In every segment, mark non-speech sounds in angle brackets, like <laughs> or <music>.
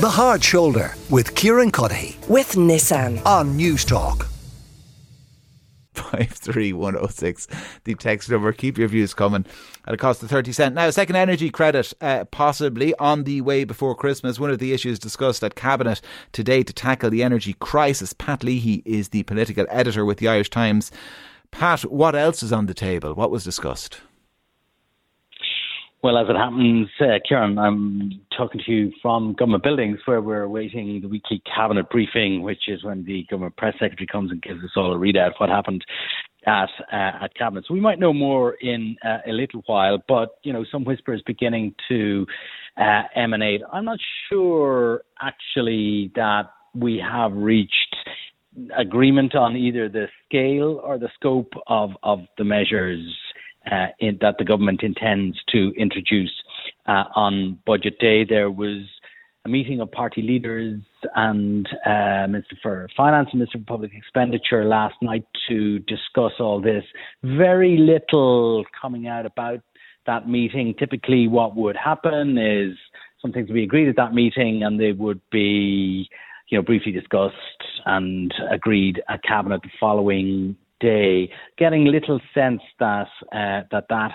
The Hard Shoulder with Kieran Cuddihy with Nissan. on Newstalk. 53106, the text number. Keep your views coming at a cost of 30 cent. Now, a second energy credit uh, possibly on the way before Christmas. One of the issues discussed at Cabinet today to tackle the energy crisis. Pat Leahy is the political editor with the Irish Times. Pat, what else is on the table? What was discussed? Well, as it happens, uh, Kieran, I'm talking to you from government buildings where we're awaiting the weekly cabinet briefing, which is when the government press secretary comes and gives us all a readout of what happened at uh, at cabinet. So we might know more in uh, a little while, but you know, some whispers beginning to uh, emanate. I'm not sure actually that we have reached agreement on either the scale or the scope of of the measures uh, in, that the government intends to introduce uh, on budget day. There was a meeting of party leaders and uh, Minister for Finance and Minister for Public Expenditure last night to discuss all this. Very little coming out about that meeting. Typically, what would happen is something to be agreed at that meeting, and they would be, you know, briefly discussed and agreed at cabinet the following day, getting little sense that uh, that that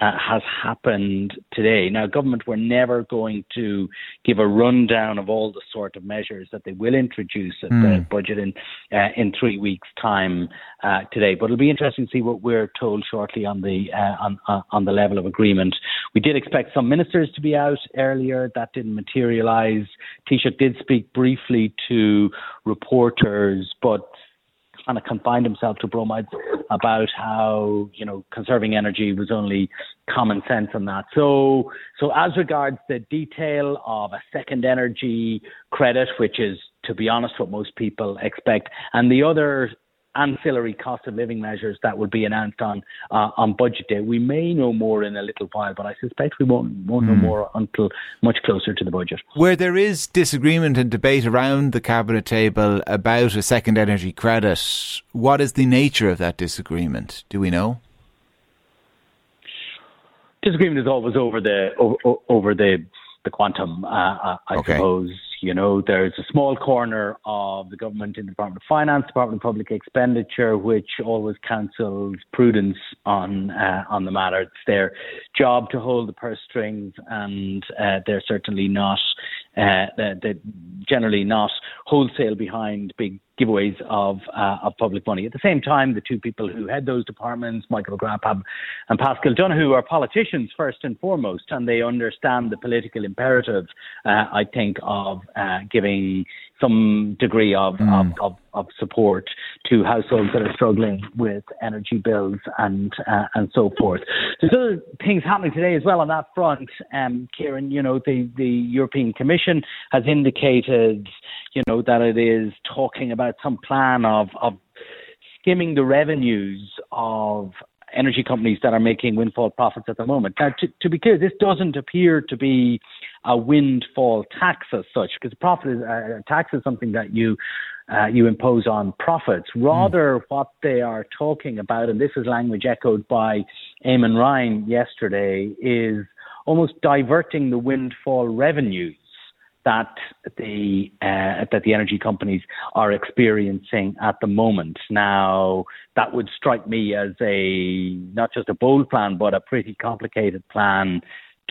uh, has happened today. Now, government were never going to give a rundown of all the sort of measures that they will introduce at mm. the budget in uh, in three weeks' time uh, today. But it'll be interesting to see what we're told shortly on the uh, on uh, on the level of agreement. We did expect some ministers to be out earlier. That didn't materialise. Taoiseach did speak briefly to reporters, but kind of confined himself to bromides about how you know conserving energy was only common sense on that. So so as regards the detail of a second energy credit, which is to be honest what most people expect, and the other ancillary cost of living measures that will be announced on uh, on budget day. We may know more in a little while, but I suspect we won't won't mm. know hmm. more until much closer to the budget. Where there is disagreement and debate around the cabinet table about a second energy credit, what is the nature of that disagreement? Do we know? Disagreement is always over the over, over the the quantum. Uh, uh I okay. suppose you know, there's a small corner of the government in the Department of Finance, Department of Public Expenditure, which always counsels prudence on uh, on the matter. It's their job to hold the purse strings, and uh, they're certainly not uh, they're generally not wholesale behind big giveaways of uh, of public money. At the same time, the two people who head those departments, Michael O'Grady and Paschal Donohoe, are politicians first and foremost, and they understand the political imperative, uh, I think, of uh, giving some degree of, mm. of, of, of, support to households that are struggling with energy bills and uh, and so forth. There's other things happening today as well on that front. Um, Kieran, you know, the, the European Commission has indicated, you know, that it is talking about some plan of, of skimming the revenues of energy companies that are making windfall profits at the moment. Now, to, to be clear, this doesn't appear to be a windfall tax as such, because profit is, uh, tax is something that you uh, you impose on profits. Rather, mm. what they are talking about, and this is language echoed by Eamon Ryan yesterday, is almost diverting the windfall revenues that the uh, that the energy companies are experiencing at the moment. Now, that would strike me as a not just a bold plan, but a pretty complicated plan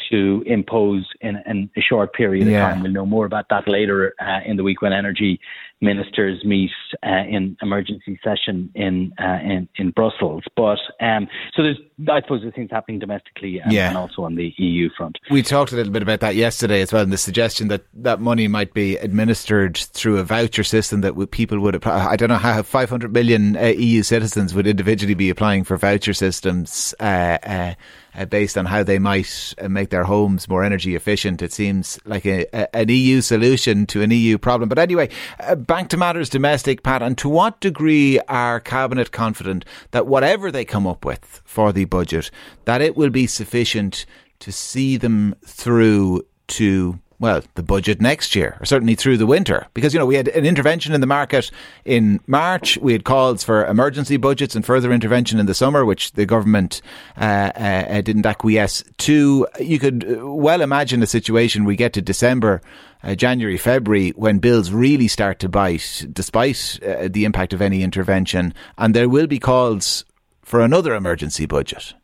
to impose in, in a short period of yeah. time. We'll know more about that later uh, in the week when energy ministers meet uh, in emergency session in uh, in, in Brussels. But um, so there's, I suppose, there's things happening domestically and, yeah. and, also on the EU front. We talked a little bit about that yesterday as well, and the suggestion that that money might be administered through a voucher system that people would. Apply. I don't know how 500 million uh, EU citizens would individually be applying for voucher systems uh, uh, uh, based on how they might uh, make their homes more energy efficient. It seems like a, a, an EU solution to an EU problem. But anyway, uh, back to matters domestic, Pat. And to what degree are Cabinet confident that whatever they come up with for the budget, that it will be sufficient to see them through to well, the budget next year, or certainly through the winter. Because, you know, we had an intervention in the market in March. We had calls for emergency budgets and further intervention in the summer, which the government uh, uh, didn't acquiesce to. You could well imagine a situation we get to December, uh, January, February, when bills really start to bite, despite uh, the impact of any intervention. And there will be calls for another emergency budget.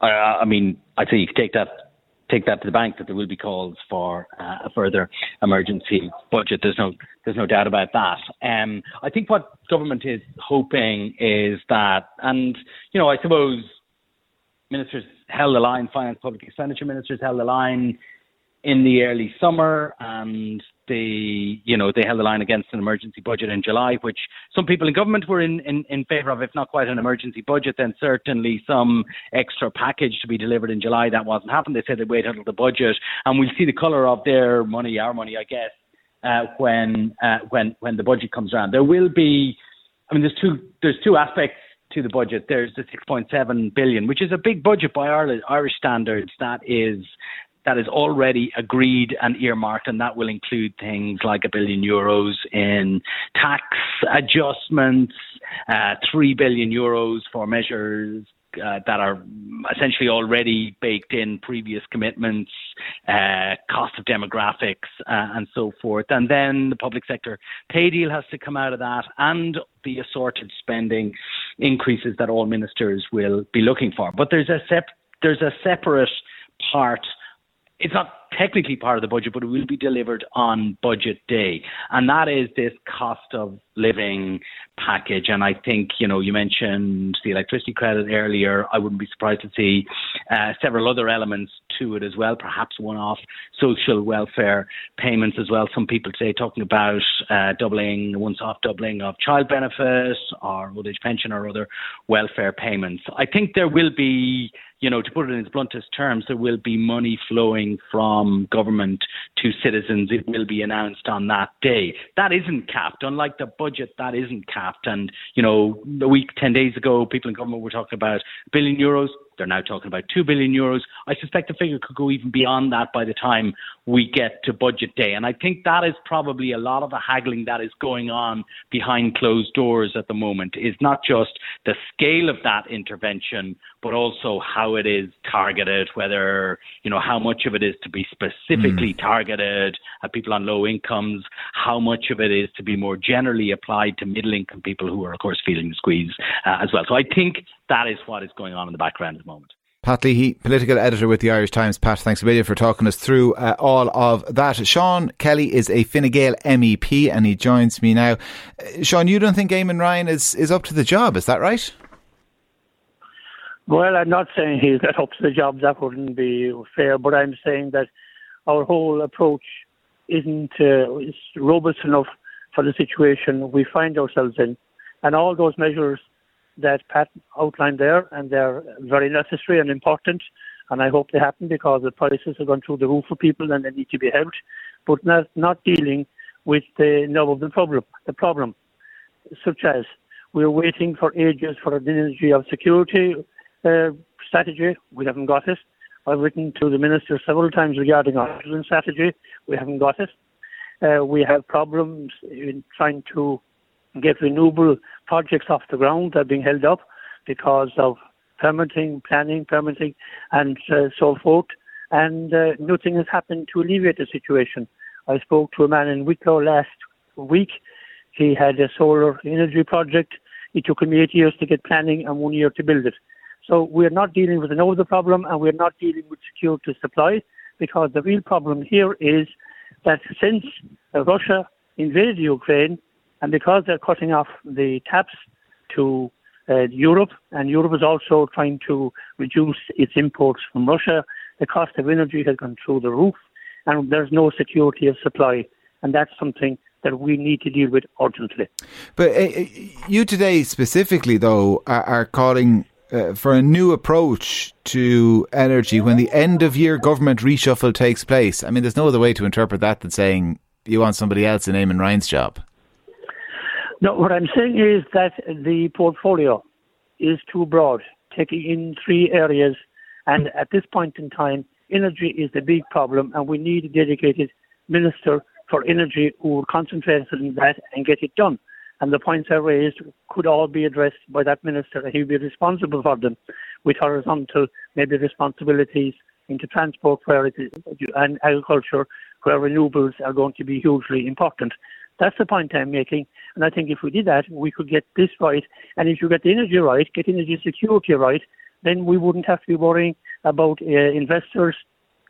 I mean, I think you take that take that to the bank that there will be calls for uh, a further emergency budget. There's no there's no doubt about that. Um, I think what government is hoping is that, and you know, I suppose ministers held the line, finance public expenditure ministers held the line in the early summer, and they, you know, they held the line against an emergency budget in July, which some people in government were in, in, in favour of, if not quite an emergency budget, then certainly some extra package to be delivered in July. That wasn't happening. They said they'd wait until the budget, and we'll see the colour of their money, our money, I guess, uh, when uh, when when the budget comes around. There will be, I mean, there's two there's two aspects to the budget. There's the 6.7 billion, which is a big budget by Irish standards. That is that is already agreed and earmarked, and that will include things like a billion euros in tax adjustments, uh, three billion euros for measures uh, that are essentially already baked in previous commitments, uh, cost of demographics, uh, and so forth. And then the public sector pay deal has to come out of that, and the assorted spending increases that all ministers will be looking for. But there's a sep- there's a separate part it's not technically part of the budget, but it will be delivered on budget day. And that is this cost of living package. And I think, you know, you mentioned the electricity credit earlier. I wouldn't be surprised to see uh, several other elements to it as well, perhaps one off social welfare payments as well. Some people today talking about uh, doubling, once off doubling of child benefits or old age pension or other welfare payments. I think there will be you know, to put it in its bluntest terms, there will be money flowing from government to citizens. It will be announced on that day. That isn't capped. Unlike the budget, that isn't capped. And, you know, a week, 10 days ago, people in government were talking about a billion euros. They're now talking about 2 billion euros. I suspect the figure could go even beyond that by the time we get to budget day. And I think that is probably a lot of the haggling that is going on behind closed doors at the moment is not just the scale of that intervention, but also how it is targeted, whether, you know, how much of it is to be specifically mm. targeted at people on low incomes, how much of it is to be more generally applied to middle income people who are, of course, feeling the squeeze uh, as well. So I think that is what is going on in the background at the moment. Pat Leahy, political editor with the Irish Times. Pat, thanks a million for talking us through uh, all of that. Sean Kelly is a Fine Gael MEP and he joins me now. Uh, Sean, you don't think Eamon Ryan is, is up to the job, is that right? Well, I'm not saying he's not up to the job. That wouldn't be fair. But I'm saying that our whole approach isn't uh, is robust enough for the situation we find ourselves in, and all those measures that Pat outlined there, and they're very necessary and important. And I hope they happen because the prices have gone through the roof for people, and they need to be helped. But not not dealing with the nub of the problem. The problem, such as we're waiting for ages for an energy of security uh, strategy. We haven't got it. I've written to the minister several times regarding our strategy. We haven't got it. Uh, we have problems in trying to get renewable projects off the ground that are being held up because of permitting, planning, permitting, and uh, so forth. And uh, nothing has happened to alleviate the situation. I spoke to a man in Wicklow last week. He had a solar energy project. It took him eight years to get planning and one year to build it. So we're not dealing with another problem and we're not dealing with security supply because the real problem here is that since Russia invaded Ukraine and because they're cutting off the taps to uh, Europe and Europe is also trying to reduce its imports from Russia, the cost of energy has gone through the roof and there's no security of supply. And that's something that we need to deal with urgently. But uh, you today specifically, though, are, are calling uh, for a new approach to energy when the end of year government reshuffle takes place. I mean, there's no other way to interpret that than saying you want somebody else in Eamon Ryan's job. No, what I'm saying is that the portfolio is too broad, taking in three areas, and at this point in time, energy is the big problem, and we need a dedicated minister for energy who will concentrate on that and get it done. And the points I raised could all be addressed by that minister, and He would be responsible for them with horizontal, maybe responsibilities into transport where it is, and agriculture where renewables are going to be hugely important. That's the point I'm making. And I think if we did that, we could get this right. And if you get the energy right, get energy security right, then we wouldn't have to be worrying about uh, investors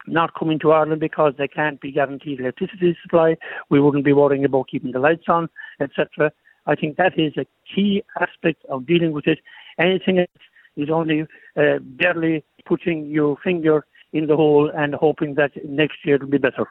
not coming to Ireland because they can't be guaranteed electricity supply. We wouldn't be worrying about keeping the lights on, etc. I think that is a key aspect of dealing with it. Anything else is only uh, barely putting your finger in the hole and hoping that next year will be better.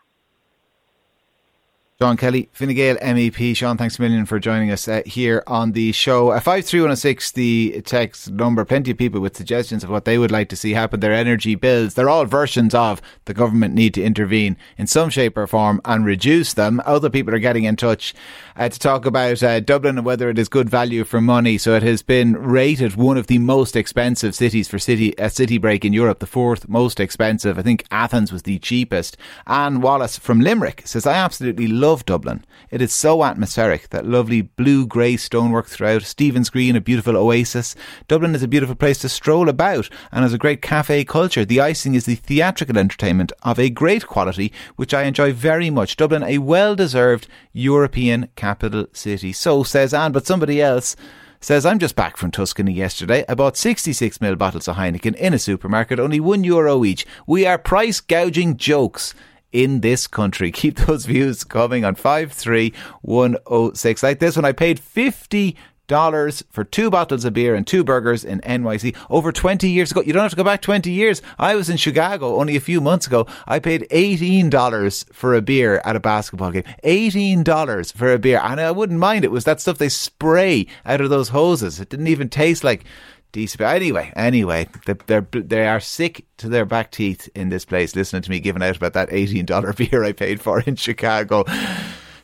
Sean Kelly, Fine Gael MEP. Sean, thanks a million for joining us uh, here on the show. Uh, 53106, the text number. Plenty of people with suggestions of what they would like to see happen. Their energy bills. They're all versions of the government need to intervene in some shape or form and reduce them. Other people are getting in touch uh, to talk about uh, Dublin and whether it is good value for money. So it has been rated one of the most expensive cities for city a city break in Europe, the fourth most expensive. I think Athens was the cheapest. Anne Wallace from Limerick says, I absolutely love love Dublin. It is so atmospheric, that lovely blue grey stonework throughout, Stephen's Green, a beautiful oasis. Dublin is a beautiful place to stroll about and has a great cafe culture. The icing is the theatrical entertainment of a great quality, which I enjoy very much. Dublin, a well deserved European capital city. So says Anne, but somebody else says, I'm just back from Tuscany yesterday. I bought 66ml bottles of Heineken in a supermarket, only one euro each. We are price gouging jokes in this country. Keep those views coming on 53106. Like this one, I paid 50 dollars for two bottles of beer and two burgers in NYC over 20 years ago. You don't have to go back 20 years. I was in Chicago only a few months ago. I paid $18 for a beer at a basketball game. $18 for a beer. And I wouldn't mind. It was that stuff they spray out of those hoses. It didn't even taste like decent. Anyway, anyway, they're, they are sick to their back teeth in this place listening to me giving out about that $18 <laughs> beer I paid for in Chicago.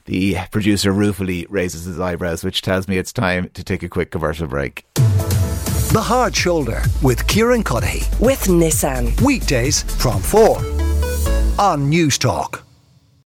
The producer ruefully raises his eyebrows, which tells me it's time to take a quick commercial break. The Hard Shoulder with Kieran Cuddihy. With Nissan. Weekdays from 4 on Newstalk.